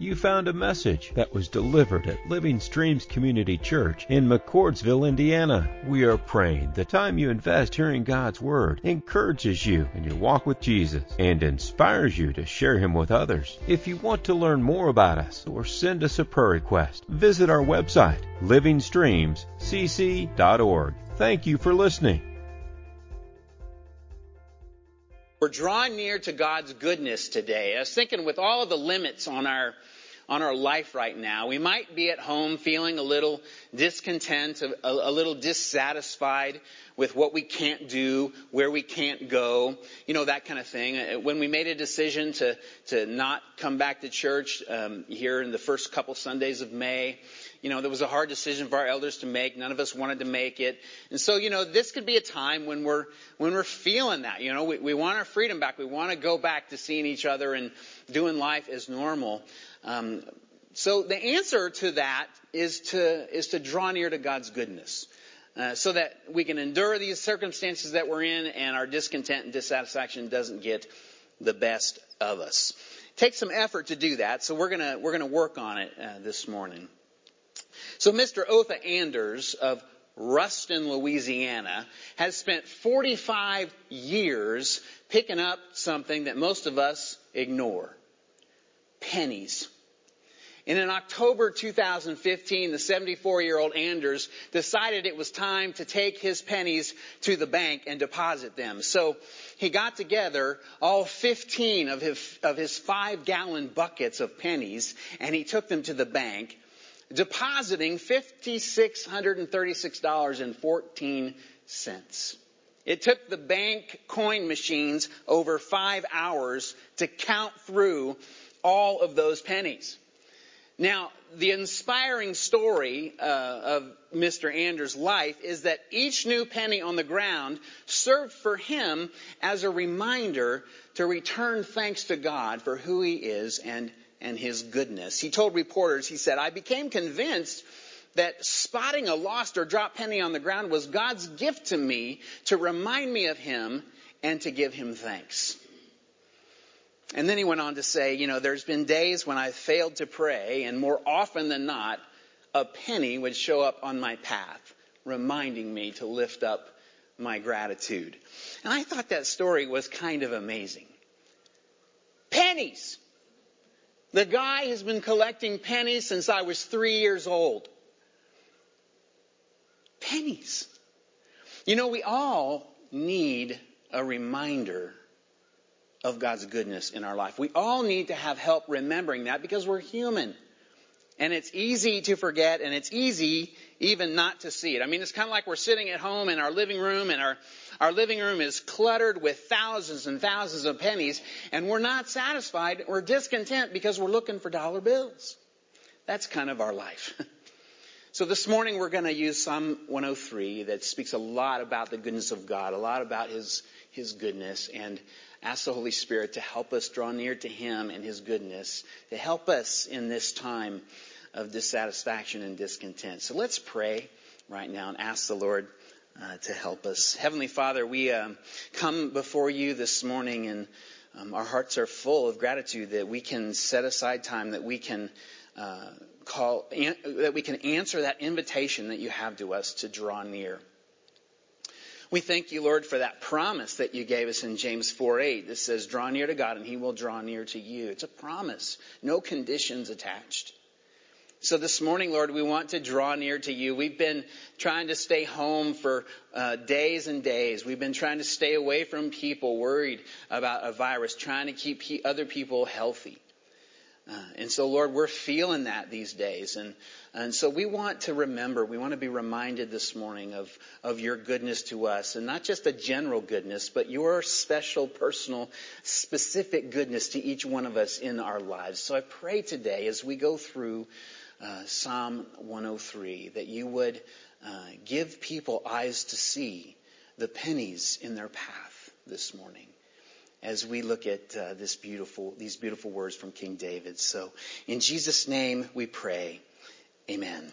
you found a message that was delivered at Living Streams Community Church in McCordsville, Indiana. We are praying the time you invest hearing God's Word encourages you in your walk with Jesus and inspires you to share Him with others. If you want to learn more about us or send us a prayer request, visit our website, livingstreamscc.org. Thank you for listening. We're drawing near to God's goodness today. I was thinking with all of the limits on our on our life right now. We might be at home feeling a little discontent, a, a, little dissatisfied with what we can't do, where we can't go, you know, that kind of thing. Uh, when we made a decision to, to not come back to church um, here in the first couple Sundays of May, you know, there was a hard decision for our elders to make. None of us wanted to make it. And so, you know, this could be a time when we're, when we're feeling that. You know, we, we want our freedom back. We want to go back to seeing each other and doing life as normal. Um, so the answer to that is to is to draw near to God's goodness, uh, so that we can endure these circumstances that we're in, and our discontent and dissatisfaction doesn't get the best of us. Take some effort to do that. So we're gonna we're gonna work on it uh, this morning. So Mr. Otha Anders of Ruston, Louisiana, has spent 45 years picking up something that most of us ignore pennies. And in October 2015, the 74 year old Anders decided it was time to take his pennies to the bank and deposit them. So he got together all 15 of his, of his five gallon buckets of pennies and he took them to the bank, depositing $5,636.14. It took the bank coin machines over five hours to count through all of those pennies. Now, the inspiring story uh, of Mr. Anders' life is that each new penny on the ground served for him as a reminder to return thanks to God for who he is and, and his goodness. He told reporters, he said, I became convinced that spotting a lost or dropped penny on the ground was God's gift to me to remind me of him and to give him thanks. And then he went on to say, you know, there's been days when I failed to pray, and more often than not, a penny would show up on my path, reminding me to lift up my gratitude. And I thought that story was kind of amazing. Pennies! The guy has been collecting pennies since I was three years old. Pennies. You know, we all need a reminder of God's goodness in our life. We all need to have help remembering that because we're human. And it's easy to forget and it's easy even not to see it. I mean, it's kind of like we're sitting at home in our living room and our, our living room is cluttered with thousands and thousands of pennies and we're not satisfied. We're discontent because we're looking for dollar bills. That's kind of our life. So this morning we're going to use Psalm 103 that speaks a lot about the goodness of God, a lot about His, His goodness. And ask the Holy Spirit to help us draw near to Him and His goodness, to help us in this time of dissatisfaction and discontent. So let's pray right now and ask the Lord uh, to help us. Heavenly Father, we um, come before you this morning and um, our hearts are full of gratitude that we can set aside time, that we can uh, call, an, that we can answer that invitation that you have to us to draw near. We thank you, Lord, for that promise that you gave us in James 4 8 that says, Draw near to God and he will draw near to you. It's a promise, no conditions attached. So this morning, Lord, we want to draw near to you. We've been trying to stay home for uh, days and days. We've been trying to stay away from people worried about a virus, trying to keep other people healthy. Uh, and so, Lord, we're feeling that these days. And, and so we want to remember, we want to be reminded this morning of, of your goodness to us. And not just a general goodness, but your special, personal, specific goodness to each one of us in our lives. So I pray today as we go through uh, Psalm 103 that you would uh, give people eyes to see the pennies in their path this morning as we look at uh, this beautiful, these beautiful words from King David. So, in Jesus' name we pray. Amen.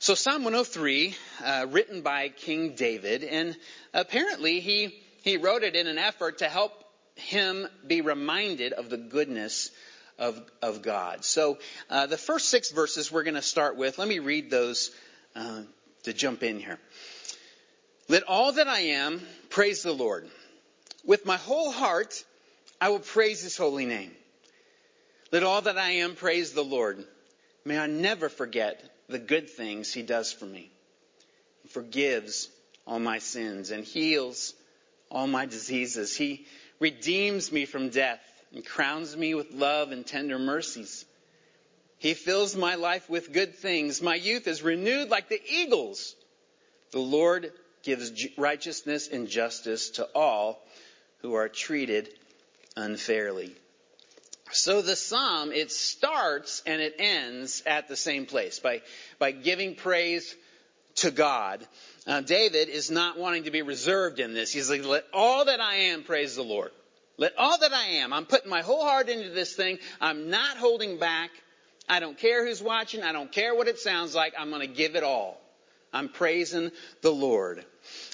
So, Psalm 103, uh, written by King David, and apparently he, he wrote it in an effort to help him be reminded of the goodness of, of God. So uh, the first six verses we're going to start with. Let me read those uh, to jump in here. Let all that I am praise the Lord. With my whole heart, I will praise his holy name. Let all that I am praise the Lord. May I never forget the good things he does for me. He forgives all my sins and heals all my diseases. He redeems me from death and crowns me with love and tender mercies. He fills my life with good things. My youth is renewed like the eagles. The Lord gives righteousness and justice to all who are treated unfairly. So the psalm, it starts and it ends at the same place by, by giving praise to God. Uh, David is not wanting to be reserved in this. He's like, let all that I am praise the Lord. Let all that I am. I'm putting my whole heart into this thing. I'm not holding back. I don't care who's watching. I don't care what it sounds like. I'm going to give it all. I'm praising the Lord.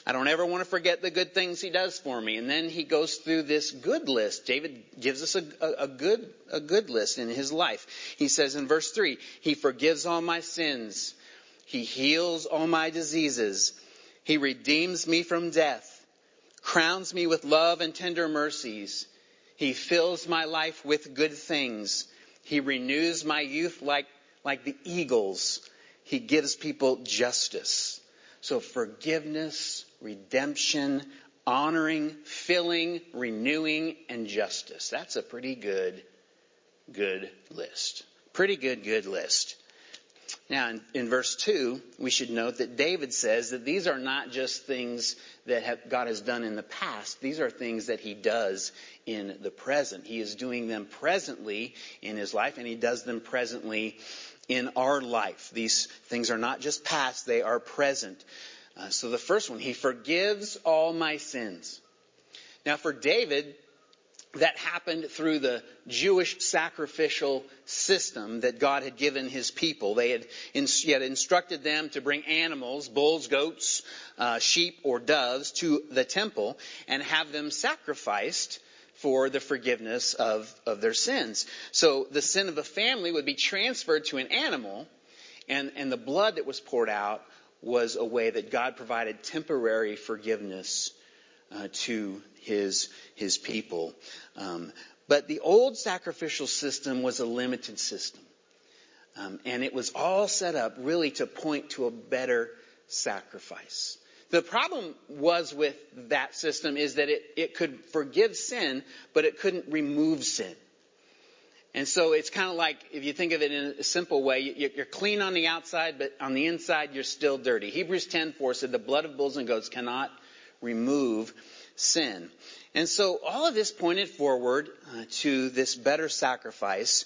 I don't ever want to forget the good things he does for me. And then he goes through this good list. David gives us a, a, a, good, a good list in his life. He says in verse 3, He forgives all my sins. He heals all my diseases. He redeems me from death, crowns me with love and tender mercies. He fills my life with good things. He renews my youth like, like the eagles. He gives people justice. So forgiveness, redemption, honoring, filling, renewing, and justice. That's a pretty good, good list. Pretty good, good list. Now, in, in, verse 2, we should note that David says that these are not just things that have, God has done in the past. These are things that he does in the present. He is doing them presently in his life, and he does them presently in our life. These things are not just past, they are present. Uh, so the first one, he forgives all my sins. Now for David, that happened through the Jewish sacrificial system that God had given his people. They had, had instructed them to bring animals, bulls, goats, uh, sheep, or doves to the temple and have them sacrificed for the forgiveness of, of their sins. So the sin of a family would be transferred to an animal, and, and the blood that was poured out was a way that God provided temporary forgiveness uh, to his, his people. Um, but the old sacrificial system was a limited system. Um, and it was all set up really to point to a better sacrifice. The problem was with that system is that it, it could forgive sin, but it couldn't remove sin. And so it's kind of like, if you think of it in a simple way, you're clean on the outside, but on the inside you're still dirty. Hebrews 10:4 said the blood of bulls and goats cannot remove sin. And so all of this pointed forward uh, to this better sacrifice,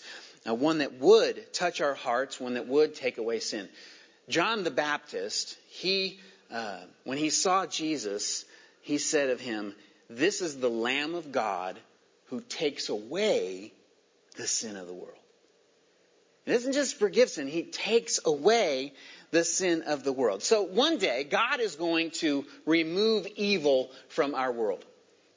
uh, one that would touch our hearts, one that would take away sin. John the Baptist, he uh, when he saw Jesus, he said of him, This is the Lamb of God who takes away the sin of the world. It doesn't just forgive sin, he takes away the sin of the world. So one day, God is going to remove evil from our world.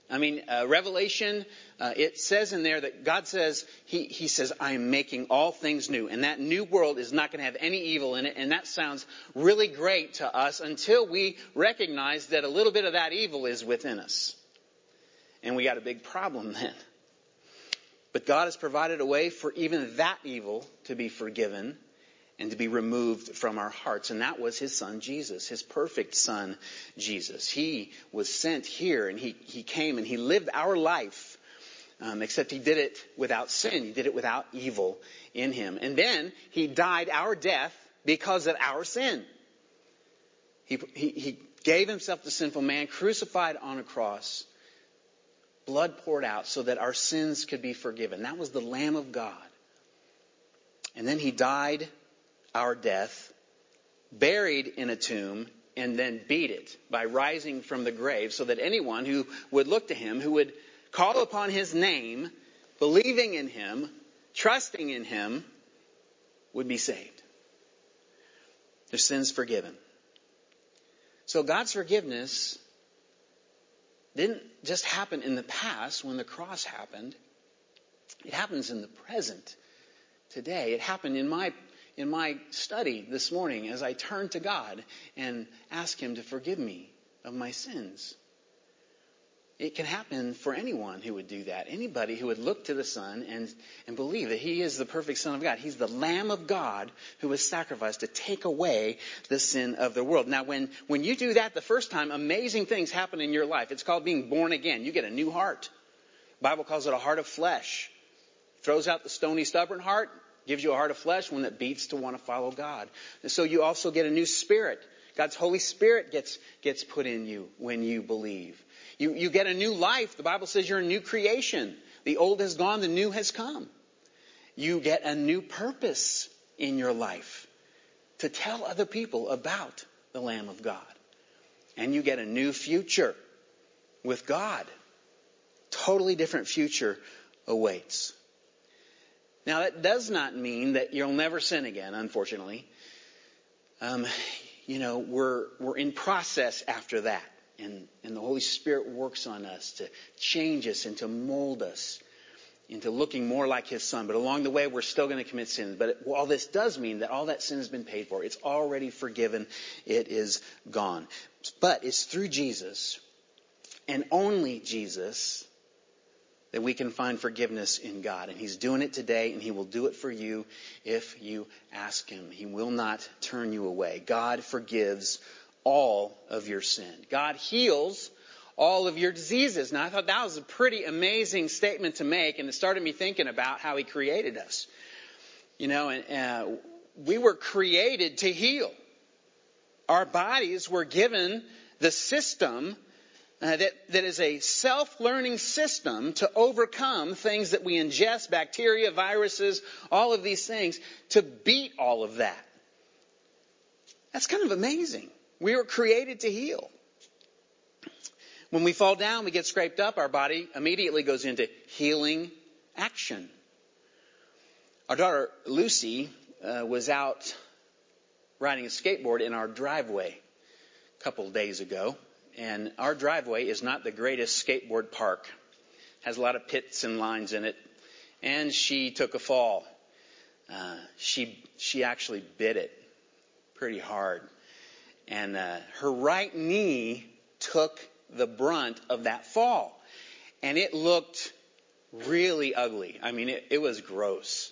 I mean, uh, Revelation, uh, it says in there that God says, he, he says, I am making all things new. And that new world is not going to have any evil in it. And that sounds really great to us until we recognize that a little bit of that evil is within us. And we got a big problem then. But God has provided a way for even that evil to be forgiven and to be removed from our hearts. And that was his son Jesus, his perfect son Jesus. He was sent here and he, he came and he lived our life. Um, except he did it without sin. He did it without evil in him. And then he died our death because of our sin. He, he, he gave himself to sinful man, crucified on a cross, blood poured out so that our sins could be forgiven. That was the Lamb of God. And then he died our death, buried in a tomb, and then beat it by rising from the grave so that anyone who would look to him, who would call upon his name, believing in him, trusting in him, would be saved. Their sins forgiven. So God's forgiveness didn't just happen in the past when the cross happened. It happens in the present today. It happened in my in my study this morning as I turn to God and ask Him to forgive me of my sins. It can happen for anyone who would do that. Anybody who would look to the Son and, and believe that He is the perfect Son of God. He's the Lamb of God who was sacrificed to take away the sin of the world. Now, when, when you do that the first time, amazing things happen in your life. It's called being born again. You get a new heart. The Bible calls it a heart of flesh. Throws out the stony, stubborn heart, gives you a heart of flesh, one that beats to want to follow God. And so you also get a new spirit. God's Holy Spirit gets, gets put in you when you believe. You, you get a new life. The Bible says you're a new creation. The old has gone, the new has come. You get a new purpose in your life to tell other people about the Lamb of God. And you get a new future with God. Totally different future awaits. Now, that does not mean that you'll never sin again, unfortunately. Um, you know, we're, we're in process after that. And, and the Holy Spirit works on us to change us and to mold us into looking more like His Son. But along the way, we're still going to commit sins. But all this does mean that all that sin has been paid for. It's already forgiven. It is gone. But it's through Jesus and only Jesus that we can find forgiveness in God. And He's doing it today, and He will do it for you if you ask Him. He will not turn you away. God forgives all of your sin. God heals all of your diseases. Now, I thought that was a pretty amazing statement to make, and it started me thinking about how He created us. You know, and uh, we were created to heal. Our bodies were given the system uh, that, that is a self-learning system to overcome things that we ingest, bacteria, viruses, all of these things, to beat all of that. That's kind of amazing. We were created to heal. When we fall down, we get scraped up, our body immediately goes into healing action. Our daughter Lucy uh, was out riding a skateboard in our driveway a couple days ago, and our driveway is not the greatest skateboard park. Has a lot of pits and lines in it, and she took a fall. Uh, she she actually bit it pretty hard and uh, her right knee took the brunt of that fall. And it looked really ugly. I mean, it, it was gross.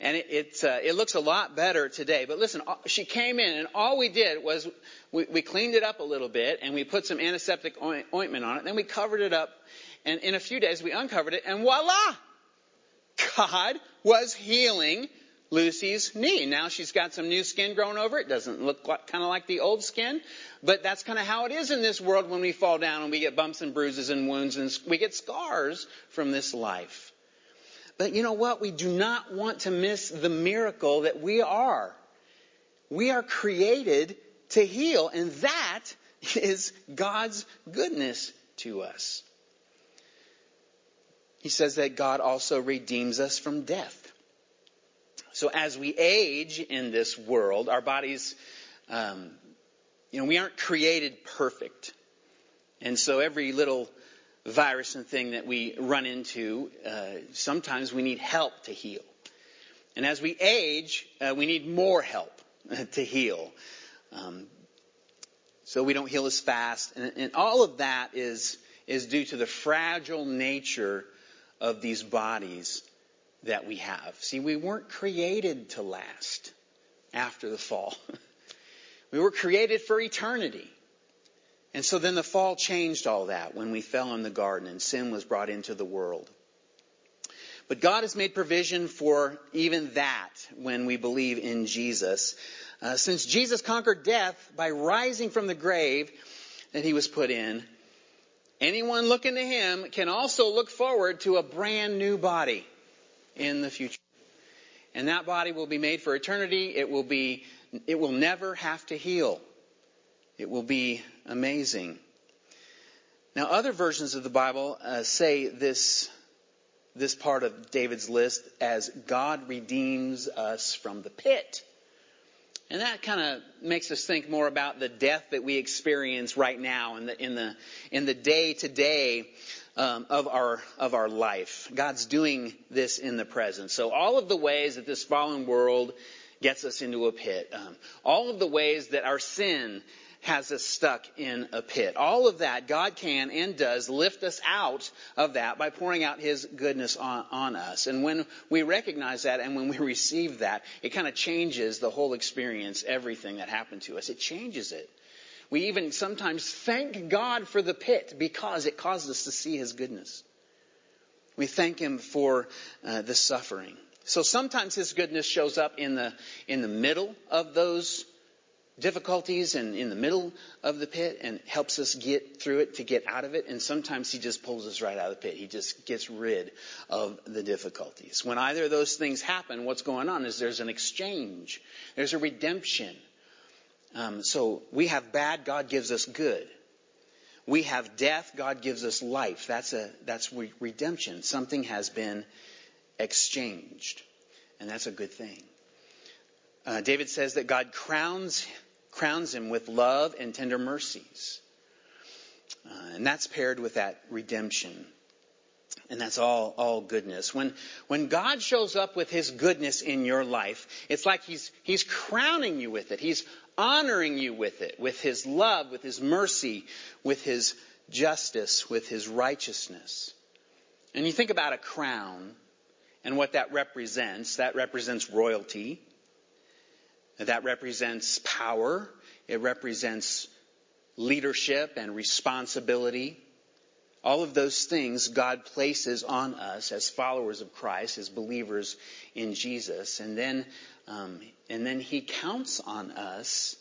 And it, it, uh, it, looks a lot better today. But listen, uh, she came in and all we did was we, we cleaned it up a little bit and we put some antiseptic ointment on it. and Then we covered it up and in a few days we uncovered it and voila! God was healing Lucy's knee. Now she's got some new skin growing over it. Doesn't look like, kind of like the old skin, but that's kind of how it is in this world when we fall down and we get bumps and bruises and wounds and we get scars from this life. But you know what? We do not want to miss the miracle that we are. We are created to heal, and that is God's goodness to us. He says that God also redeems us from death. So as we age in this world, our bodies, um, you know, we aren't created perfect. And so every little virus and thing that we run into, uh, sometimes we need help to heal. And as we age, uh, we need more help to heal. Um, so we don't heal as fast. And, and all of that is, is due to the fragile nature of these bodies that we have. See, we weren't created to last after the fall. we were created for eternity. And so then the fall changed all that when we fell in the garden and sin was brought into the world. But God has made provision for even that when we believe in Jesus. Uh, since Jesus conquered death by rising from the grave that he was put in, anyone looking to him can also look forward to a brand new body in the future. And that body will be made for eternity. It will be, it will never have to heal. It will be amazing. Now, other versions of the Bible uh, say this, this part of David's list as God redeems us from the pit. And that kind of makes us think more about the death that we experience right now in the, in the, in the day to day um, of our of our life. God's doing this in the present. So all of the ways that this fallen world gets us into a pit, um, all of the ways that our sin has us stuck in a pit. All of that, God can and does lift us out of that by pouring out His goodness on, on us. And when we recognize that and when we receive that, it kind of changes the whole experience, everything that happened to us. It changes it. We even sometimes thank God for the pit because it caused us to see His goodness. We thank Him for uh, the suffering. So sometimes His goodness shows up in the in the middle of those difficulties and in the middle of the pit and helps us get through it to get out of it. And sometimes he just pulls us right out of the pit. He just gets rid of the difficulties. When either of those things happen, what's going on is there's an exchange. There's a redemption. Um, so we have bad, God gives us good. We have death, God gives us life. That's a, that's re- redemption. Something has been exchanged. And that's a good thing. Uh, David says that God crowns crowns him with love and tender mercies. Uh, and that's paired with that redemption. And that's all, all goodness. When, when God shows up with His goodness in your life, it's like He's, He's crowning you with it. He's honoring you with it, with His love, with His mercy, with His justice, with His righteousness. And you think about a crown and what that represents. That represents royalty. That represents power. It represents leadership and responsibility. All of those things God places on us as followers of Christ, as believers in Jesus. And then, um, and then He counts on us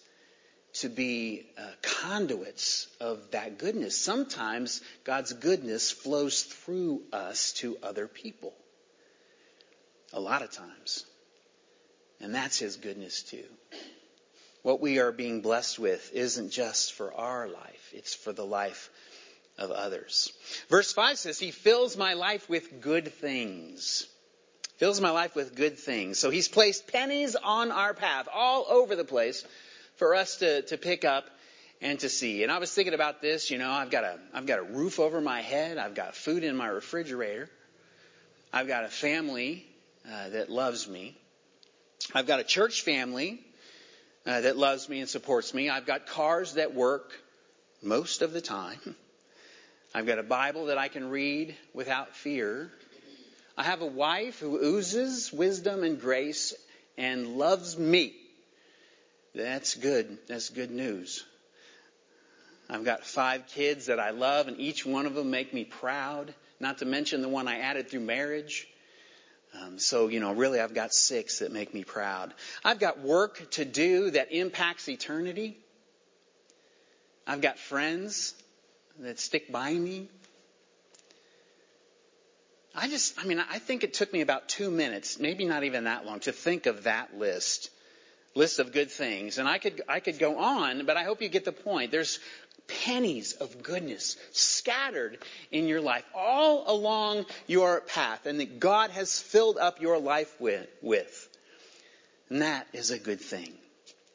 to be uh, conduits of that goodness. Sometimes God's goodness flows through us to other people. A lot of times. And that's His goodness too. What we are being blessed with isn't just for our life, it's for the life of others. Verse 5 says, He fills my life with good things. Fills my life with good things. So He's placed pennies on our path all over the place for us to, to pick up and to see. And I was thinking about this, you know, I've got a I've got a roof over my head, I've got food in my refrigerator, I've got a family uh, that loves me. I've got a church family uh, that loves me and supports me. I've got cars that work most of the time. I've got a Bible that I can read without fear. I have a wife who oozes wisdom and grace and loves me. That's good. That's good news. I've got five kids that I love, and each one of them make me proud. Not to mention the one I added through marriage. Um, so, you know, really, I've got six that make me proud. I've got work to do that impacts eternity. I've got friends that stick by me. I just, I mean, I think it took me about two minutes, maybe not even that long, to think of that list, list of good things. And I could, I could go on, but I hope you get the point. There's pennies of goodness scattered in your life all along your path and that God has filled up your life with. And that is a good thing.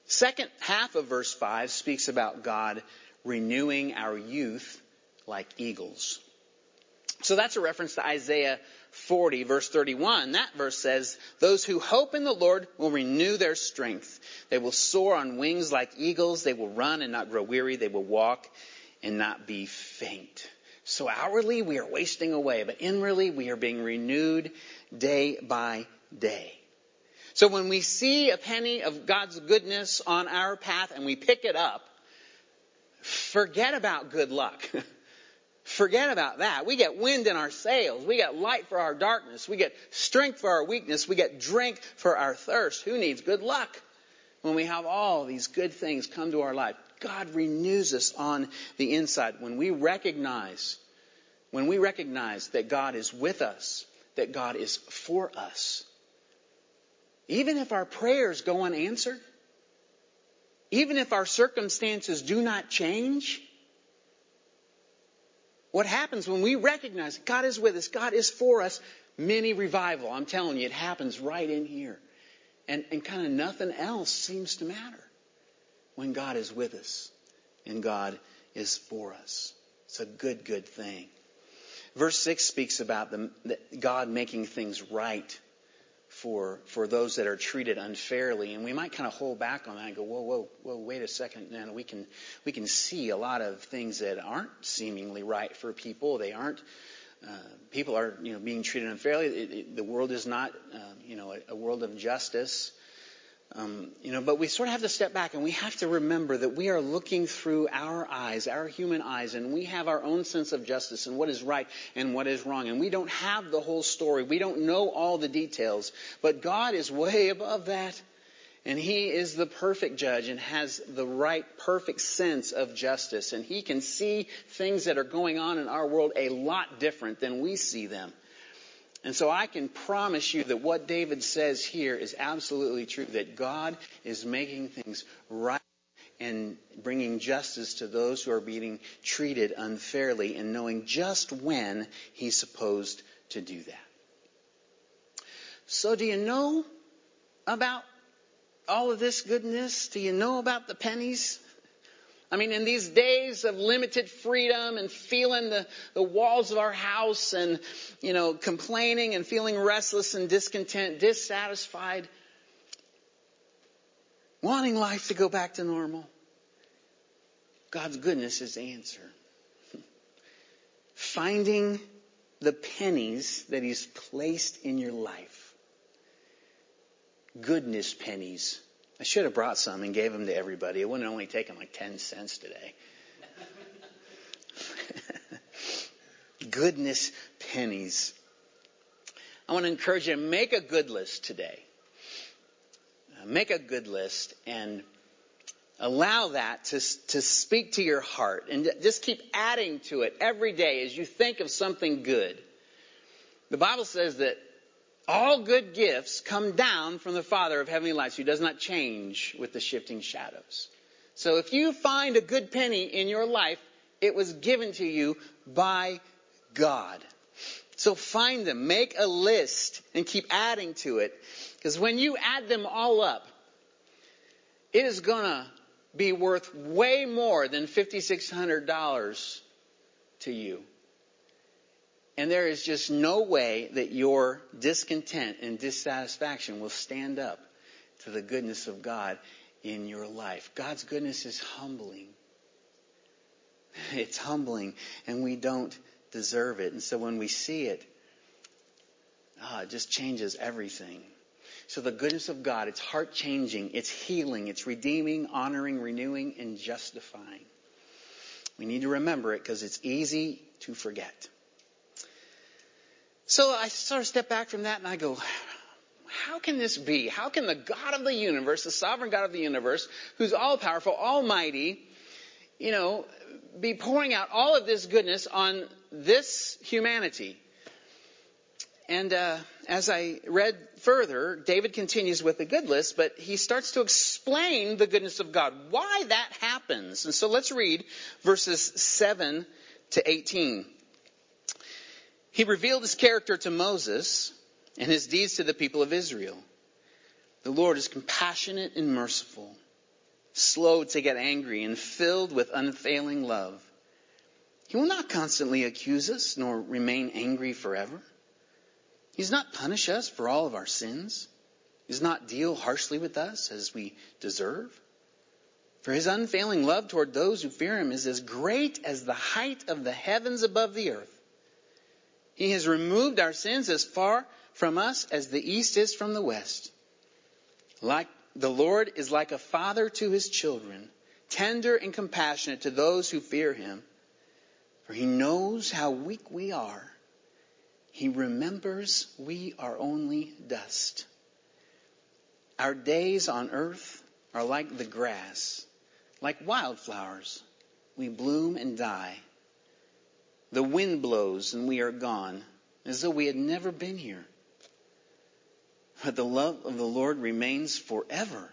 Second half of verse 5 speaks about God renewing our youth like eagles. So that's a reference to Isaiah 40 verse 31. That verse says, those who hope in the Lord will renew their strength. They will soar on wings like eagles. They will run and not grow weary. They will walk and not be faint. So outwardly we are wasting away, but inwardly we are being renewed day by day. So when we see a penny of God's goodness on our path and we pick it up, forget about good luck. Forget about that. We get wind in our sails. We get light for our darkness. We get strength for our weakness. We get drink for our thirst. Who needs good luck when we have all these good things come to our life? God renews us on the inside when we recognize, when we recognize that God is with us, that God is for us. Even if our prayers go unanswered, even if our circumstances do not change, what happens when we recognize God is with us, God is for us, mini revival. I'm telling you, it happens right in here. And, and kind of nothing else seems to matter when God is with us and God is for us. It's a good, good thing. Verse 6 speaks about the, God making things right for, for those that are treated unfairly. And we might kind of hold back on that and go, whoa, whoa, whoa, wait a second. And we can, we can see a lot of things that aren't seemingly right for people. They aren't, uh, people are, you know, being treated unfairly. It, it, the world is not, uh, you know, a, a world of justice. Um, you know, but we sort of have to step back and we have to remember that we are looking through our eyes, our human eyes, and we have our own sense of justice and what is right and what is wrong. And we don't have the whole story. We don't know all the details. But God is way above that. And He is the perfect judge and has the right, perfect sense of justice. And He can see things that are going on in our world a lot different than we see them. And so I can promise you that what David says here is absolutely true, that God is making things right and bringing justice to those who are being treated unfairly and knowing just when he's supposed to do that. So do you know about all of this goodness? Do you know about the pennies? I mean, in these days of limited freedom and feeling the, the walls of our house and, you know, complaining and feeling restless and discontent, dissatisfied, wanting life to go back to normal, God's goodness is the answer. Finding the pennies that He's placed in your life. Goodness pennies I should have brought some and gave them to everybody. It wouldn't only taken like 10 cents today. Goodness pennies. I want to encourage you to make a good list today. Uh, make a good list and allow that to, to speak to your heart and just keep adding to it every day as you think of something good. The Bible says that all good gifts come down from the Father of heavenly lights who does not change with the shifting shadows. So if you find a good penny in your life, it was given to you by God. So find them, make a list, and keep adding to it. Because when you add them all up, it is going to be worth way more than $5,600 to you. And there is just no way that your discontent and dissatisfaction will stand up to the goodness of God in your life. God's goodness is humbling. It's humbling, and we don't deserve it. And so when we see it, ah, it just changes everything. So the goodness of God, it's heart changing, it's healing, it's redeeming, honoring, renewing, and justifying. We need to remember it because it's easy to forget. So I sort of step back from that and I go, how can this be? How can the God of the universe, the sovereign God of the universe, who's all powerful, almighty, you know, be pouring out all of this goodness on this humanity? And uh, as I read further, David continues with the good list, but he starts to explain the goodness of God, why that happens. And so let's read verses 7 to 18. He revealed his character to Moses and his deeds to the people of Israel. The Lord is compassionate and merciful, slow to get angry, and filled with unfailing love. He will not constantly accuse us, nor remain angry forever. He does not punish us for all of our sins. He does not deal harshly with us as we deserve. For his unfailing love toward those who fear him is as great as the height of the heavens above the earth. He has removed our sins as far from us as the east is from the west. Like the Lord is like a father to his children, tender and compassionate to those who fear him. For he knows how weak we are. He remembers we are only dust. Our days on earth are like the grass, like wildflowers. We bloom and die. The wind blows and we are gone, as though we had never been here. But the love of the Lord remains forever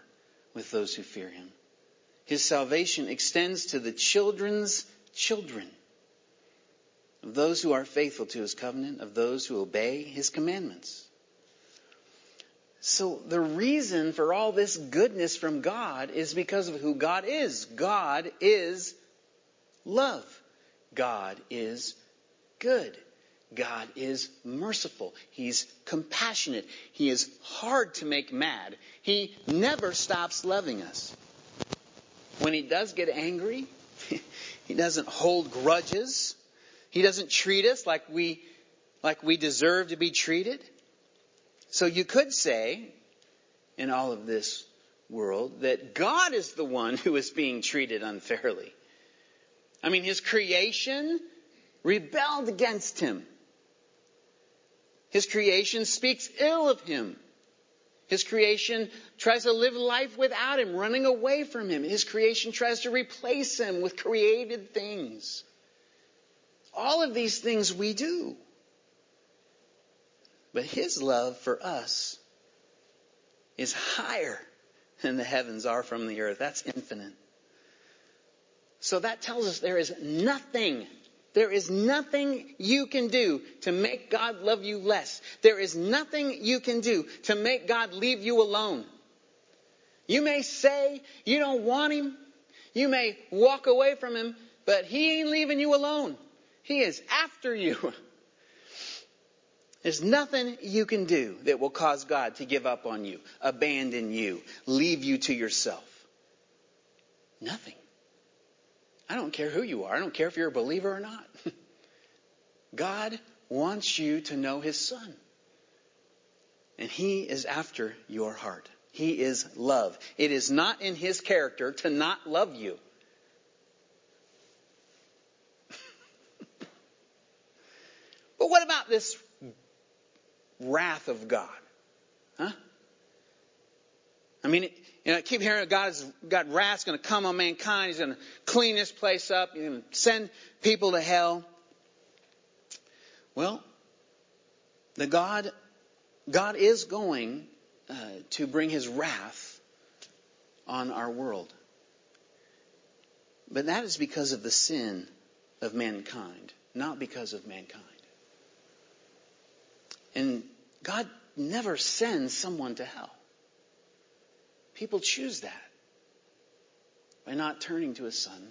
with those who fear him. His salvation extends to the children's children, of those who are faithful to his covenant, of those who obey his commandments. So the reason for all this goodness from God is because of who God is. God is love. God is good. God is merciful. He's compassionate. He is hard to make mad. He never stops loving us. When he does get angry, he doesn't hold grudges. He doesn't treat us like we, like we deserve to be treated. So you could say, in all of this world, that God is the one who is being treated unfairly. I mean, his creation rebelled against him. His creation speaks ill of him. His creation tries to live life without him, running away from him. His creation tries to replace him with created things. All of these things we do. But his love for us is higher than the heavens are from the earth. That's infinite. So that tells us there is nothing there is nothing you can do to make God love you less. There is nothing you can do to make God leave you alone. You may say you don't want Him. You may walk away from Him, but He ain't leaving you alone. He is after you. There's nothing you can do that will cause God to give up on you, abandon you, leave you to yourself. Nothing. I don't care who you are. I don't care if you're a believer or not. God wants you to know His Son. And He is after your heart. He is love. It is not in His character to not love you. but what about this wrath of God? Huh? I mean, know, I keep hearing God's got wrath's going to come on mankind. He's going to clean this place up. He's going to send people to hell. Well, the God, God is going uh, to bring His wrath on our world, but that is because of the sin of mankind, not because of mankind. And God never sends someone to hell. People choose that by not turning to his son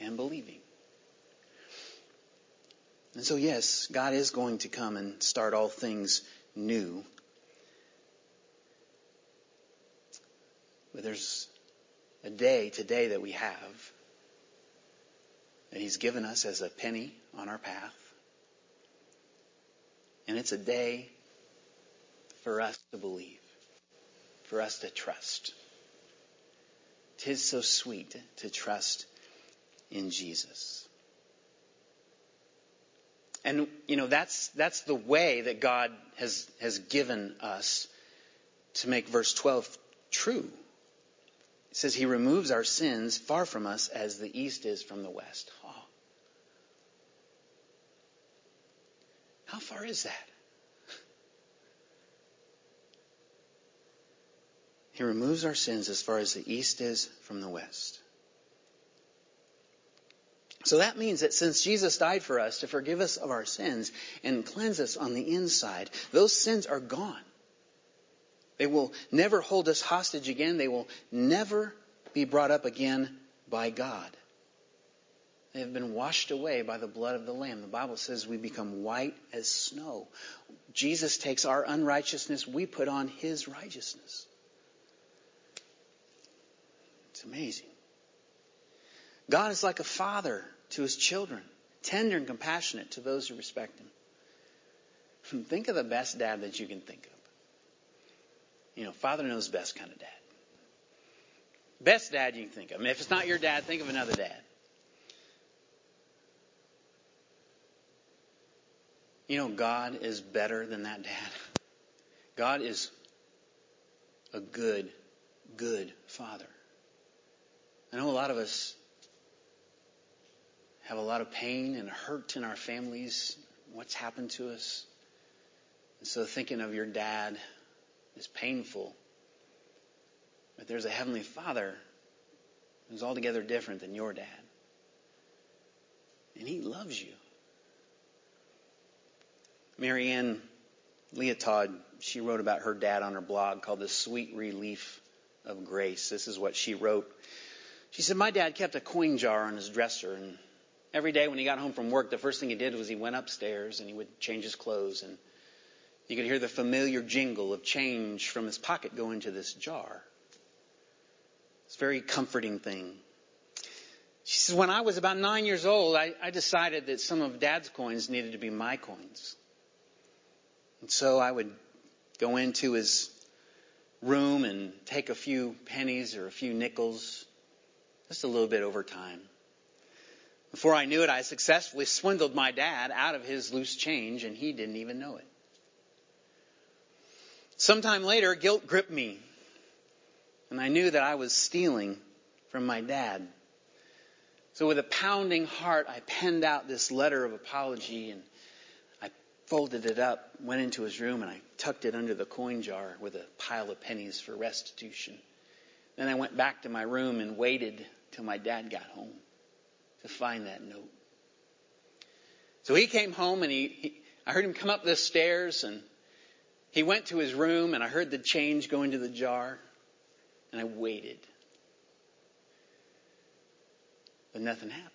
and believing. And so, yes, God is going to come and start all things new. But there's a day today that we have that He's given us as a penny on our path. And it's a day for us to believe for us to trust. Tis so sweet to trust in Jesus. And, you know, that's, that's the way that God has, has given us to make verse 12 true. It says, He removes our sins far from us as the east is from the west. Oh. How far is that? He removes our sins as far as the east is from the west. So that means that since Jesus died for us to forgive us of our sins and cleanse us on the inside, those sins are gone. They will never hold us hostage again. They will never be brought up again by God. They have been washed away by the blood of the Lamb. The Bible says we become white as snow. Jesus takes our unrighteousness, we put on his righteousness. It's amazing. God is like a father to his children, tender and compassionate to those who respect him. Think of the best dad that you can think of. You know, father knows best kind of dad. Best dad you can think of. I mean, if it's not your dad, think of another dad. You know, God is better than that dad. God is a good, good father. I know a lot of us have a lot of pain and hurt in our families, what's happened to us. And so thinking of your dad is painful. But there's a Heavenly Father who's altogether different than your dad. And He loves you. Marianne Liautaud, she wrote about her dad on her blog called The Sweet Relief of Grace. This is what she wrote. She said, My dad kept a coin jar on his dresser, and Every day when he got home from work, the first thing he did was he went upstairs and he would change his clothes and you could hear the familiar jingle of change from his pocket go into this jar. It's a very comforting thing. She says, when I was about nine years old, I, I decided that some of dad's coins needed to be my coins. And so I would go into his room and take a few pennies or a few nickels, just a little bit over time. Before I knew it, I successfully swindled my dad out of his loose change, and he didn't even know it. Sometime later, guilt gripped me, and I knew that I was stealing from my dad. So, with a pounding heart, I penned out this letter of apology and I folded it up, went into his room, and I tucked it under the coin jar with a pile of pennies for restitution. Then I went back to my room and waited till my dad got home to find that note. So he came home and he, he I heard him come up the stairs and he went to his room and I heard the change go into the jar and I waited. But nothing happened.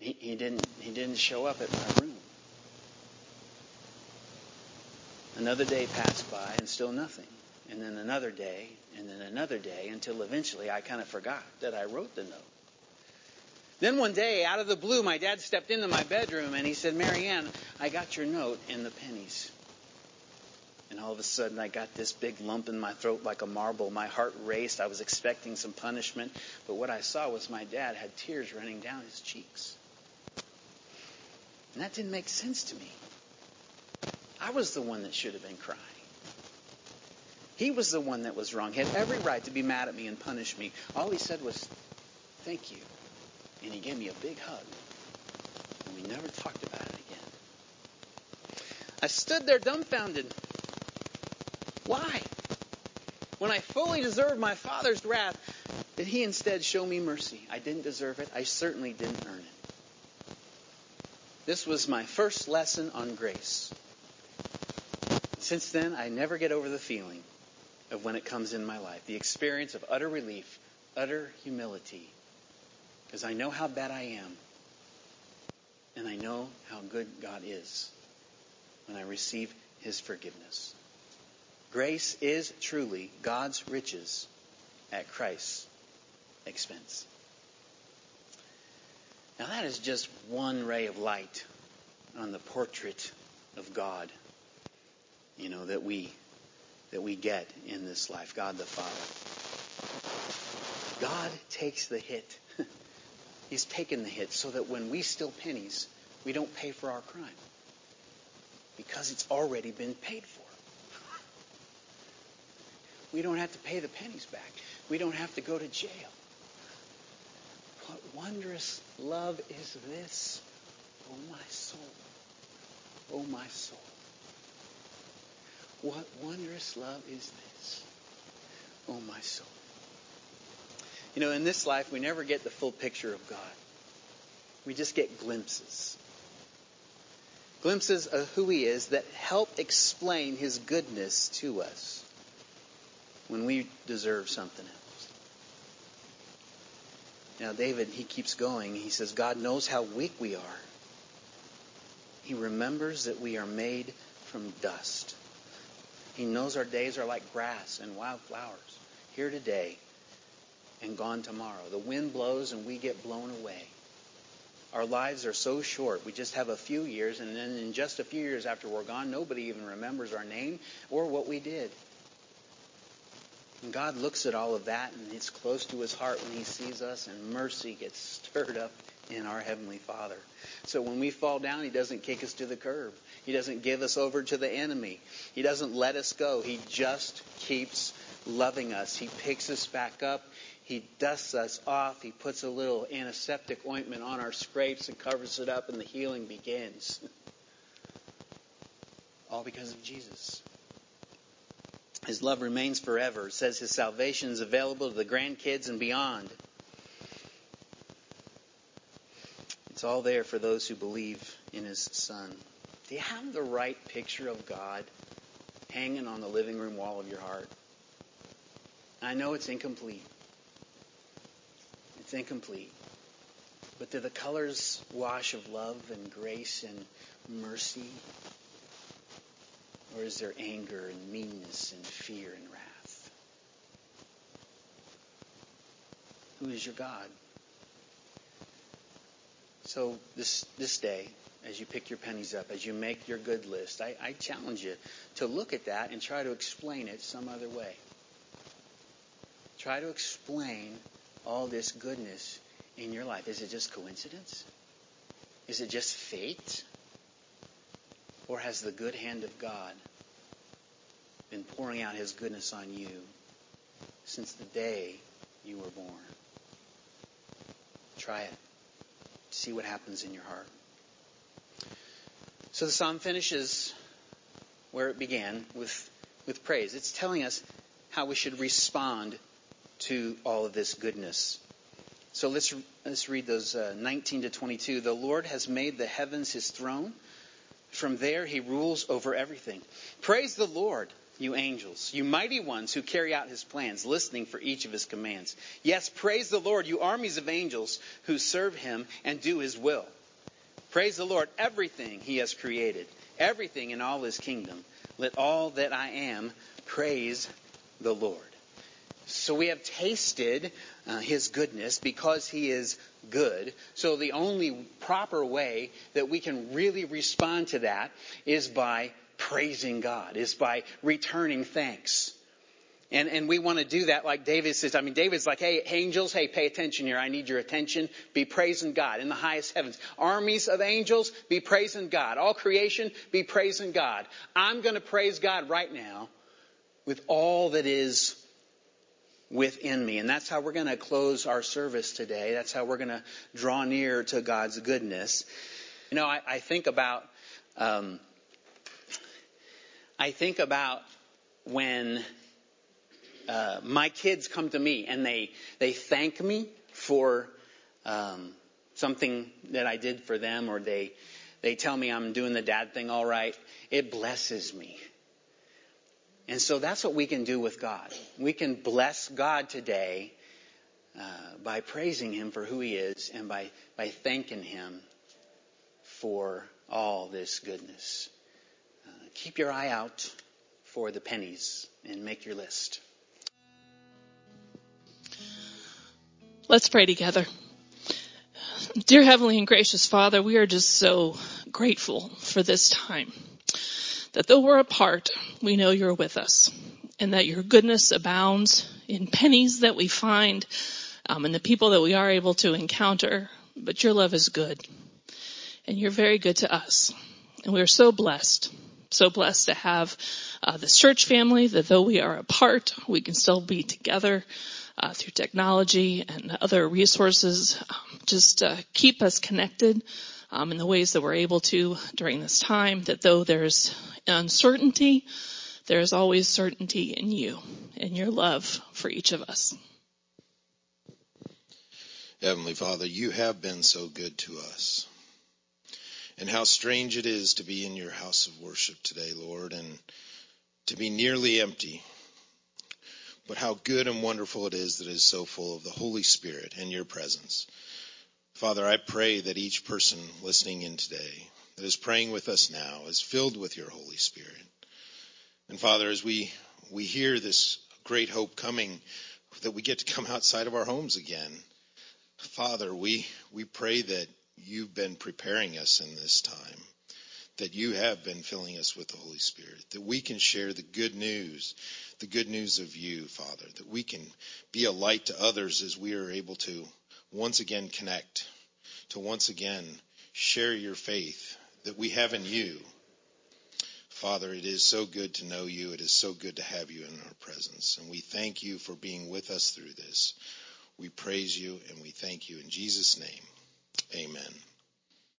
He, he didn't he didn't show up at my room. Another day passed by and still nothing. And then another day, and then another day, until eventually I kind of forgot that I wrote the note. Then one day, out of the blue, my dad stepped into my bedroom and he said, Marianne, I got your note and the pennies. And all of a sudden, I got this big lump in my throat like a marble. My heart raced. I was expecting some punishment. But what I saw was my dad had tears running down his cheeks. And that didn't make sense to me. I was the one that should have been crying. He was the one that was wrong. He had every right to be mad at me and punish me. All he said was, Thank you. And he gave me a big hug. And we never talked about it again. I stood there dumbfounded. Why? When I fully deserved my Father's wrath, did He instead show me mercy? I didn't deserve it. I certainly didn't earn it. This was my first lesson on grace. Since then, I never get over the feeling of when it comes in my life the experience of utter relief, utter humility, because I know how bad I am, and I know how good God is when I receive His forgiveness. Grace is truly God's riches at Christ's expense. Now, that is just one ray of light on the portrait of God, you know, that we that we get in this life, God the Father. God takes the hit. He's taken the hit so that when we steal pennies, we don't pay for our crime. Because it's already been paid for. We don't have to pay the pennies back. We don't have to go to jail. What wondrous love is this, oh my soul, oh my soul. What wondrous love is this, oh my soul. You know, in this life, we never get the full picture of God. We just get glimpses. Glimpses of who He is that help explain His goodness to us when we deserve something else. Now, David, he keeps going. He says, God knows how weak we are. He remembers that we are made from dust. He knows our days are like grass and wild flowers, here today and gone tomorrow. The wind blows and we get blown away. Our lives are so short. We just have a few years, and then in just a few years after we're gone, nobody even remembers our name or what we did. And God looks at all of that and it's close to his heart when he sees us and mercy gets stirred up in our Heavenly Father. So when we fall down, he doesn't kick us to the curb. He doesn't give us over to the enemy. He doesn't let us go. He just keeps loving us. He picks us back up. He dusts us off. He puts a little antiseptic ointment on our scrapes and covers it up and the healing begins. All because of Jesus. His love remains forever. It says his salvation is available to the grandkids and beyond. It's all there for those who believe in his son. Do you have the right picture of God hanging on the living room wall of your heart? I know it's incomplete. It's incomplete. But do the colors wash of love and grace and mercy? Or is there anger and meanness and fear and wrath? Who is your God? So this this day, as you pick your pennies up, as you make your good list, I, I challenge you to look at that and try to explain it some other way. Try to explain all this goodness in your life. Is it just coincidence? Is it just fate? Or has the good hand of God been pouring out his goodness on you since the day you were born? Try it. See what happens in your heart. So the psalm finishes where it began with, with praise. It's telling us how we should respond to all of this goodness. So let's, let's read those uh, 19 to 22. The Lord has made the heavens his throne. From there he rules over everything. Praise the Lord, you angels, you mighty ones who carry out his plans, listening for each of his commands. Yes, praise the Lord, you armies of angels who serve him and do his will. Praise the Lord, everything he has created, everything in all his kingdom. Let all that I am praise the Lord. So we have tasted uh, his goodness because he is good. So the only proper way that we can really respond to that is by praising God, is by returning thanks. And, and we want to do that like David says. I mean, David's like, hey, angels, hey, pay attention here. I need your attention. Be praising God in the highest heavens. Armies of angels, be praising God. All creation, be praising God. I'm going to praise God right now with all that is within me. And that's how we're going to close our service today. That's how we're going to draw near to God's goodness. You know, I, I think about, um, I think about when uh, my kids come to me and they they thank me for um, something that I did for them, or they they tell me I'm doing the dad thing all right. It blesses me. And so that's what we can do with God. We can bless God today uh, by praising Him for who He is and by, by thanking Him for all this goodness. Keep your eye out for the pennies and make your list. Let's pray together. Dear Heavenly and Gracious Father, we are just so grateful for this time. That though we're apart, we know you're with us and that your goodness abounds in pennies that we find um, and the people that we are able to encounter. But your love is good and you're very good to us. And we are so blessed, so blessed to have uh, this church family that though we are apart, we can still be together uh, through technology and other resources. Um, just uh, keep us connected um, in the ways that we're able to during this time. That though there's uncertainty, there is always certainty in you and your love for each of us. Heavenly Father, you have been so good to us. And how strange it is to be in your house of worship today, Lord, and to be nearly empty but how good and wonderful it is that it is so full of the Holy Spirit and your presence. Father, I pray that each person listening in today that is praying with us now is filled with your Holy Spirit. And Father, as we, we hear this great hope coming, that we get to come outside of our homes again, Father, we, we pray that you've been preparing us in this time that you have been filling us with the Holy Spirit, that we can share the good news, the good news of you, Father, that we can be a light to others as we are able to once again connect, to once again share your faith that we have in you. Father, it is so good to know you. It is so good to have you in our presence. And we thank you for being with us through this. We praise you and we thank you in Jesus' name. Amen.